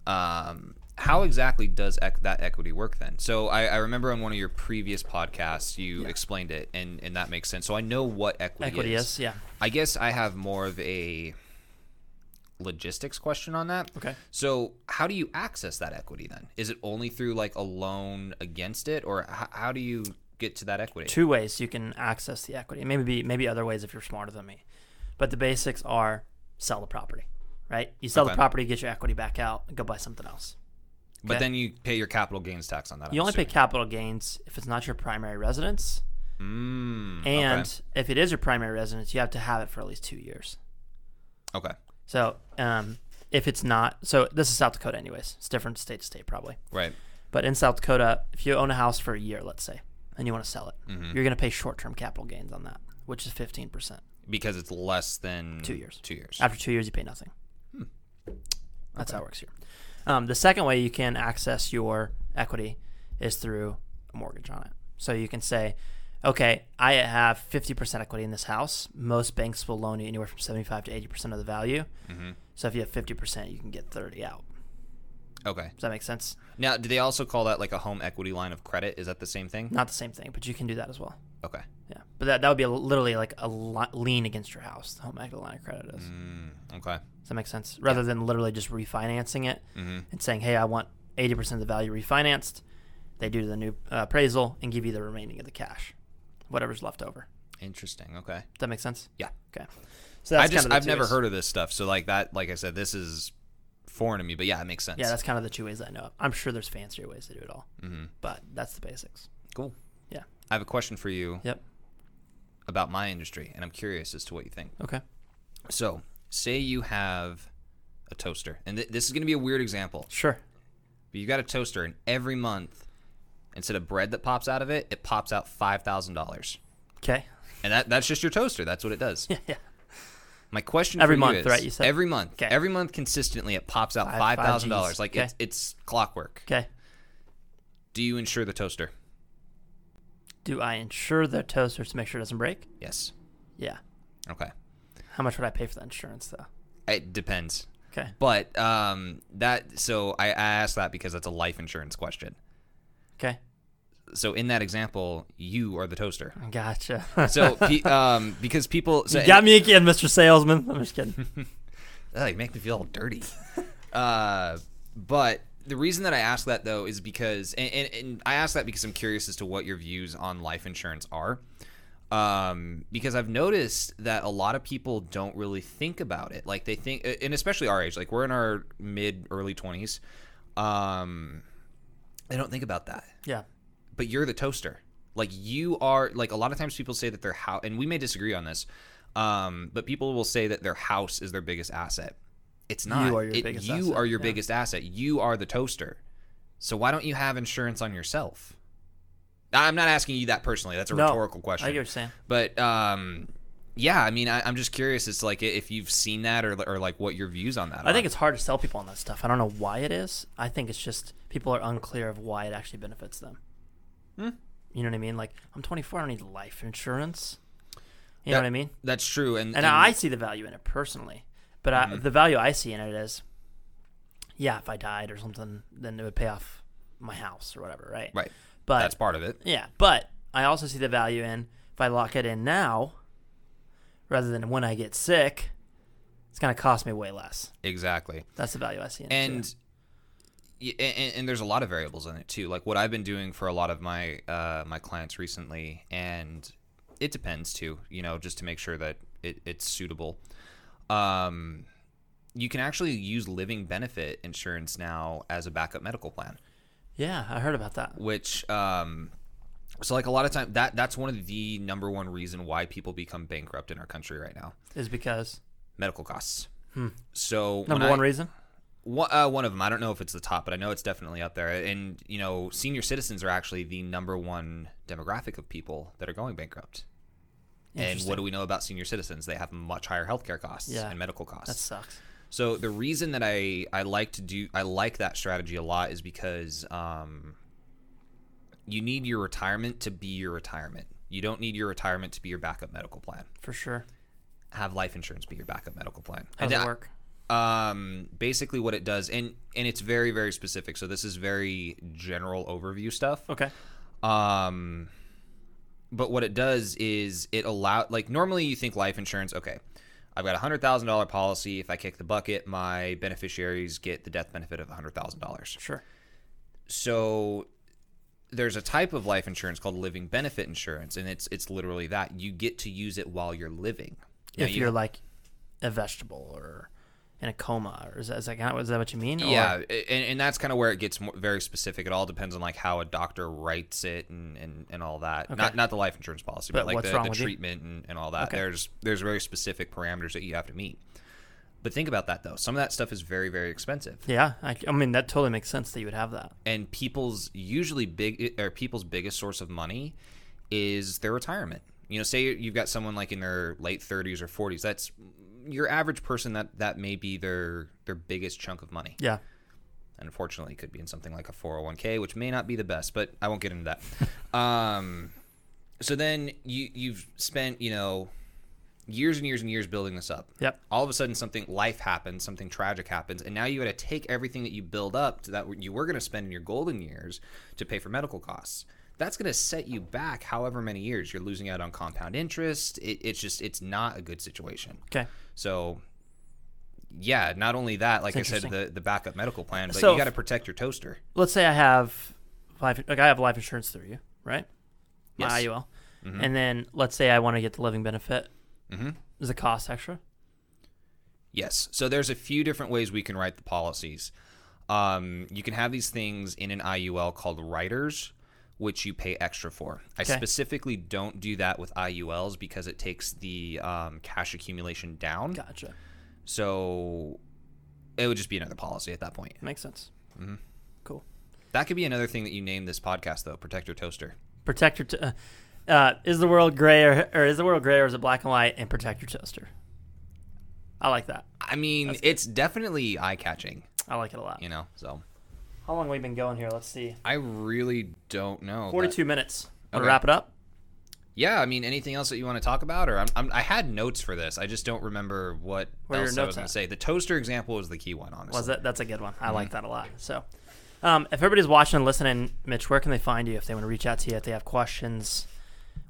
S2: Um, how exactly does ec- that equity work then? So I, I remember on one of your previous podcasts you explained it, and, and that makes sense. So I know what equity,
S1: Equity
S2: is.
S1: is, yeah.
S2: I guess I have more of a logistics question on that.
S1: Okay.
S2: So how do you access that equity then? Is it only through like a loan against it, or h- how do you get to that equity?
S1: Two ways you can access the equity. Maybe be maybe other ways if you're smarter than me. But the basics are sell the property, right? You sell
S2: Okay.
S1: the property, get your equity back out, and go buy something else.
S2: But then you pay your capital gains tax on that.
S1: You
S2: I'm
S1: only pay capital gains if it's not your primary residence,
S2: Mm,
S1: and if it is your primary residence, you have to have it for at least two years.
S2: okay.
S1: So um, if it's not, so this is South Dakota, anyways. It's different state to state probably.
S2: Right.
S1: But in South Dakota, if you own a house for a year, let's say, and you want to sell it,
S2: Mm-hmm.
S1: you're going to pay short-term capital gains on that, which is 15%.
S2: Because it's less than
S1: Two years.
S2: Two years.
S1: After two years, you pay nothing. That's how it works here. Um, the second way you can access your equity is through a mortgage on it. So you can say, okay, I have 50% equity in this house. Most banks will loan you anywhere from 75 to 80% of the value.
S2: Mm-hmm.
S1: So if you have 50%, you can get 30 out.
S2: Okay.
S1: Does that make sense?
S2: Now, do they also call that like a home equity line of credit? Is that the same thing?
S1: Not the same thing, but you can do that as well.
S2: Okay.
S1: Yeah, but that, that would be a, literally like a li- lien against your house. The home equity line of credit is.
S2: Mm, okay.
S1: Does that make sense? Rather than literally just refinancing it
S2: Mm-hmm.
S1: and saying, "Hey, I want eighty percent of the value refinanced," they do the new uh, appraisal and give you the remaining of the cash, whatever's left over.
S2: Interesting. Okay.
S1: Does that make sense?
S2: Yeah.
S1: Okay. So that's
S2: I just
S1: kind of the
S2: I've never
S1: ways.
S2: heard of this stuff. So like that, like I said, this is foreign to me. But yeah, it makes sense.
S1: Yeah, that's kind of the two ways I know. of. I'm sure there's fancier ways to do it all,
S2: mm-hmm.
S1: but that's the basics.
S2: cool.
S1: Yeah.
S2: I have a question for you
S1: Yep.
S2: about my industry, and I'm curious as to what you think.
S1: Okay.
S2: So, say you have a toaster, and th- this is going to be a weird example,
S1: Sure.
S2: but you got a toaster, and every month, instead of bread that pops out of it, it pops out five thousand dollars,
S1: Okay.
S2: and that that's just your toaster. That's what it does.
S1: Yeah. Yeah.
S2: My question
S1: Every month,
S2: you is,
S1: right, you said?
S2: every month,
S1: 'Kay.
S2: every month consistently, it pops out
S1: five
S2: thousand dollars.
S1: Like
S2: Like
S1: 'Kay.
S2: it's it's clockwork.
S1: Okay.
S2: Do you insure the toaster?
S1: Do I insure the toaster to make sure it doesn't break?
S2: Yes.
S1: Yeah.
S2: Okay.
S1: How much would I pay for the insurance though?
S2: It depends.
S1: Okay.
S2: But um, that so I, I asked that because that's a life insurance question.
S1: Okay.
S2: So in that example, you are the toaster.
S1: Gotcha.
S2: So pe- um, because people so
S1: you got me again, Mr. Salesman. I'm just kidding.
S2: Ugh, you make me feel all dirty. uh, but the reason that I ask that though is because, and, and, and I ask that because I'm curious as to what your views on life insurance are. Um, because I've noticed that a lot of people don't really think about it. Like they think, and especially our age, like we're in our mid early 20s. Um, they don't think about that
S1: yeah.
S2: But you're the toaster. Like you are like a lot of times people say that their house and we may disagree on this. Um, but people will say that their house is their biggest asset. It's not.
S1: You are your
S2: It-
S1: biggest
S2: you
S1: asset,
S2: are your
S1: yeah.
S2: biggest asset. You are the toaster. So why don't you have insurance on yourself? I'm not asking you that personally. That's a
S1: No,
S2: rhetorical question.
S1: I get what you're saying.
S2: But um, yeah, I mean, I, I'm just curious as to like if you've seen that or, or like what your views on that.
S1: I think it's hard to sell people on that stuff. I don't know why it is. I think it's just people are unclear of why it actually benefits them.
S2: Hmm.
S1: You know what I mean? Like I'm 24, I don't need life insurance. You
S2: That-
S1: know what I mean?
S2: that's true. And,
S1: And I see the value in it personally, but
S2: Mm-hmm.
S1: the value I see in it is, yeah, if I died or something, then it would pay off my house or whatever, right?
S2: right.
S1: But
S2: That's part of it.
S1: yeah, but I also see the value in if I lock it in now, rather than when I get sick, it's going to cost me way less.
S2: Exactly.
S1: That's the value I see in it.
S2: and, and and there's a lot of variables in it too. Like what I've been doing for a lot of my uh, my clients recently, and it depends too. You know, just to make sure that it, it's suitable. Um, you can actually use living benefit insurance now as a backup medical plan,
S1: Yeah, I heard about that.
S2: which um, so like a lot of time that that's one of the number one reason why people become bankrupt in our country right now.
S1: Is because
S2: Medical costs. So
S1: Hmm. number
S2: I-
S1: one reason.
S2: One, uh, one of them. I don't know if it's the top, but I know it's definitely up there. And you know, senior citizens are actually the number one demographic of people that are going bankrupt. And what do we know about senior citizens? They have much higher healthcare costs
S1: Yeah.
S2: and medical costs.
S1: That sucks.
S2: So the reason that I I like to do I like that strategy a lot is because um, you need your retirement to be your retirement. You don't need your retirement to be your backup medical plan.
S1: For sure.
S2: Have life insurance be your backup medical plan.
S1: How does it work?
S2: Um, basically what it does, and and it's very very specific. So this is very general overview stuff.
S1: Okay.
S2: Um, but what it does is it allow like normally you think life insurance. Okay, I've got a hundred thousand dollar policy. If I kick the bucket, my beneficiaries get the death benefit of a hundred thousand dollars.
S1: Sure.
S2: So there's a type of life insurance called living benefit insurance, and it's it's literally that you get to use it while you're living.
S1: If
S2: you-
S1: you're like a vegetable or in a coma, or is that, is that, kind of, is that what you mean? Or-
S2: Yeah, and, and that's kind of where it gets more, very specific. It all depends on like how a doctor writes it and, and, and all that. Not not the life insurance policy, but,
S1: But
S2: like the, the treatment and, and all that.
S1: Okay.
S2: There's there's very specific parameters that you have to meet. But think about that though. Some of that stuff is very very expensive,
S1: Yeah. I, I mean, that totally makes sense that you would have that.
S2: and people's usually big or people's biggest source of money is their retirement. You know, say you've got someone like in their late 30s or 40s. That's your average person that that may be their their biggest chunk of money.
S1: Yeah.
S2: unfortunately it could be in something like a 401k which may not be the best but i won't get into that um, so then you you've spent you know years and years and years building this up
S1: Yep.
S2: all of a sudden something life happens something tragic happens and now you got to take everything that you build up to that you were going to spend in your golden years to pay for medical costs that's going to set you back however many years you're losing out on compound interest it, it's just it's not a good situation
S1: Okay.
S2: So, yeah, not only that, like I said, the, the backup medical plan, but
S1: So
S2: you got to protect your toaster.
S1: Let's say I have life, like I have life insurance through you, right? My
S2: Yes.
S1: IUL. And then let's say I want to get the living benefit.
S2: Mhm.
S1: Is the cost extra?
S2: Yes. So there's a few different ways we can write the policies. Um, you can have these things in an IUL called riders, which you pay extra for. I
S1: Okay.
S2: specifically don't do that with IULs because it takes the um, cash accumulation down.
S1: Gotcha.
S2: So it would just be another policy at that point.
S1: Makes sense. Cool.
S2: That could be another thing that you name this podcast, though. Protect your toaster.
S1: Protect your. T- uh, uh, is the world gray or, or is the world gray or is it black and white? And protect your toaster. I like that.
S2: I mean, it's definitely eye catching,
S1: I like it a lot.
S2: you know. So
S1: How long have we been going here? Let's see.
S2: I really don't know. but-
S1: Forty-two minutes.
S2: Okay.
S1: wrap it up?
S2: Yeah, I mean, anything else that you want to talk about, or I'm, I'm, I had notes for this. I just don't remember what
S1: Where
S2: else I was
S1: notes
S2: going to say. The toaster example was the key one, honestly.
S1: Was that? That's a good one. I
S2: Mm-hmm.
S1: like that a lot. So, um, if everybody's watching and listening, Mitch, where can they find you if they want to reach out to you? If they have questions,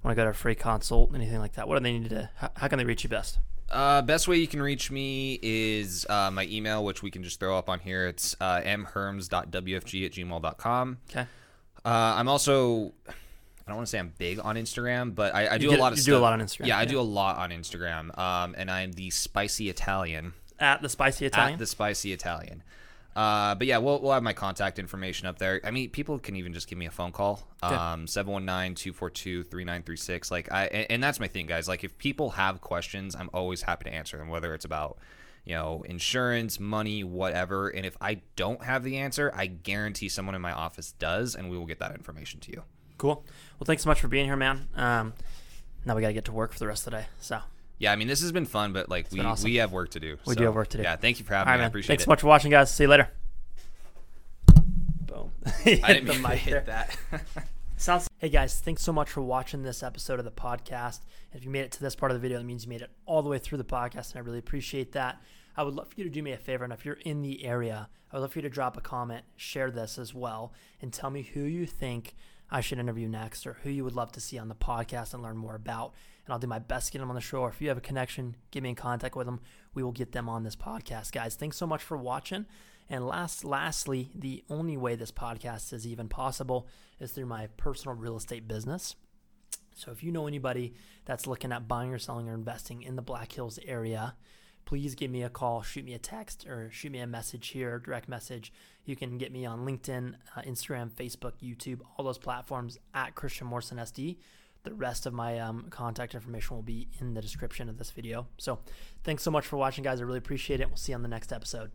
S1: want to go to a free consult, anything like that? What do they need to? How, how can they reach you best?
S2: Uh, best way you can reach me is uh, my email, which we can just throw up on here. It's uh, mhermes.wfg at gmail.com.
S1: Okay.
S2: Uh, I'm also, I don't want to say I'm big on Instagram, but I, I do
S1: get-
S2: a lot of
S1: you
S2: stuff.
S1: do a lot on Instagram,
S2: Yeah, I
S1: yeah.
S2: do a lot on Instagram. Um, and I'm the spicy Italian.
S1: At the Spicy Italian.
S2: At the spicy Italian. Uh, but yeah, we'll, we'll have my contact information up there. I mean, people can even just give me a phone call. Um, 719-242-3936. Like I, and, and that's my thing, guys. Like if people have questions, I'm always happy to answer them, whether it's about, you know, insurance, money, whatever. And if I don't have the answer, I guarantee someone in my office does, and we will get that information to you.
S1: cool. Well, thanks so much for being here, man. Um, now we got to get to work for the rest of the day. So,
S2: Yeah, I mean, this has been fun, but like we,
S1: awesome.
S2: we have work to do.
S1: We do have work to do.
S2: Yeah, thank you for
S1: all
S2: having
S1: right,
S2: me. I appreciate
S1: Thanks
S2: it.
S1: Thanks so much for watching, guys. See you later. Boom. Hit
S2: I didn't
S1: the
S2: mean to
S1: mic
S2: hit
S1: there.
S2: that.
S1: Sounds. Hey guys, thanks so much for watching this episode of the podcast. If you made it to this part of the video, that means you made it all the way through the podcast, and I really appreciate that. I would love for you to do me a favor, and if you're in the area, I would love for you to drop a comment, share this as well, and tell me who you think I should interview next, or who you would love to see on the podcast and learn more about. And I'll do my best to get them on the show. Or if you have a connection, get me in contact with them. We will get them on this podcast, guys. Thanks so much for watching. And last, lastly, the only way this podcast is even possible is through my personal real estate business. So if you know anybody that's looking at buying or selling or investing in the Black Hills area, please give me a call, shoot me a text, or shoot me a message here, direct message. You can get me on LinkedIn, uh, Instagram, Facebook, YouTube, all those platforms at Christian Morrison SD. The rest of my um, contact information will be in the description of this video. So thanks so much for watching, guys. I really appreciate it. We'll see you on the next episode.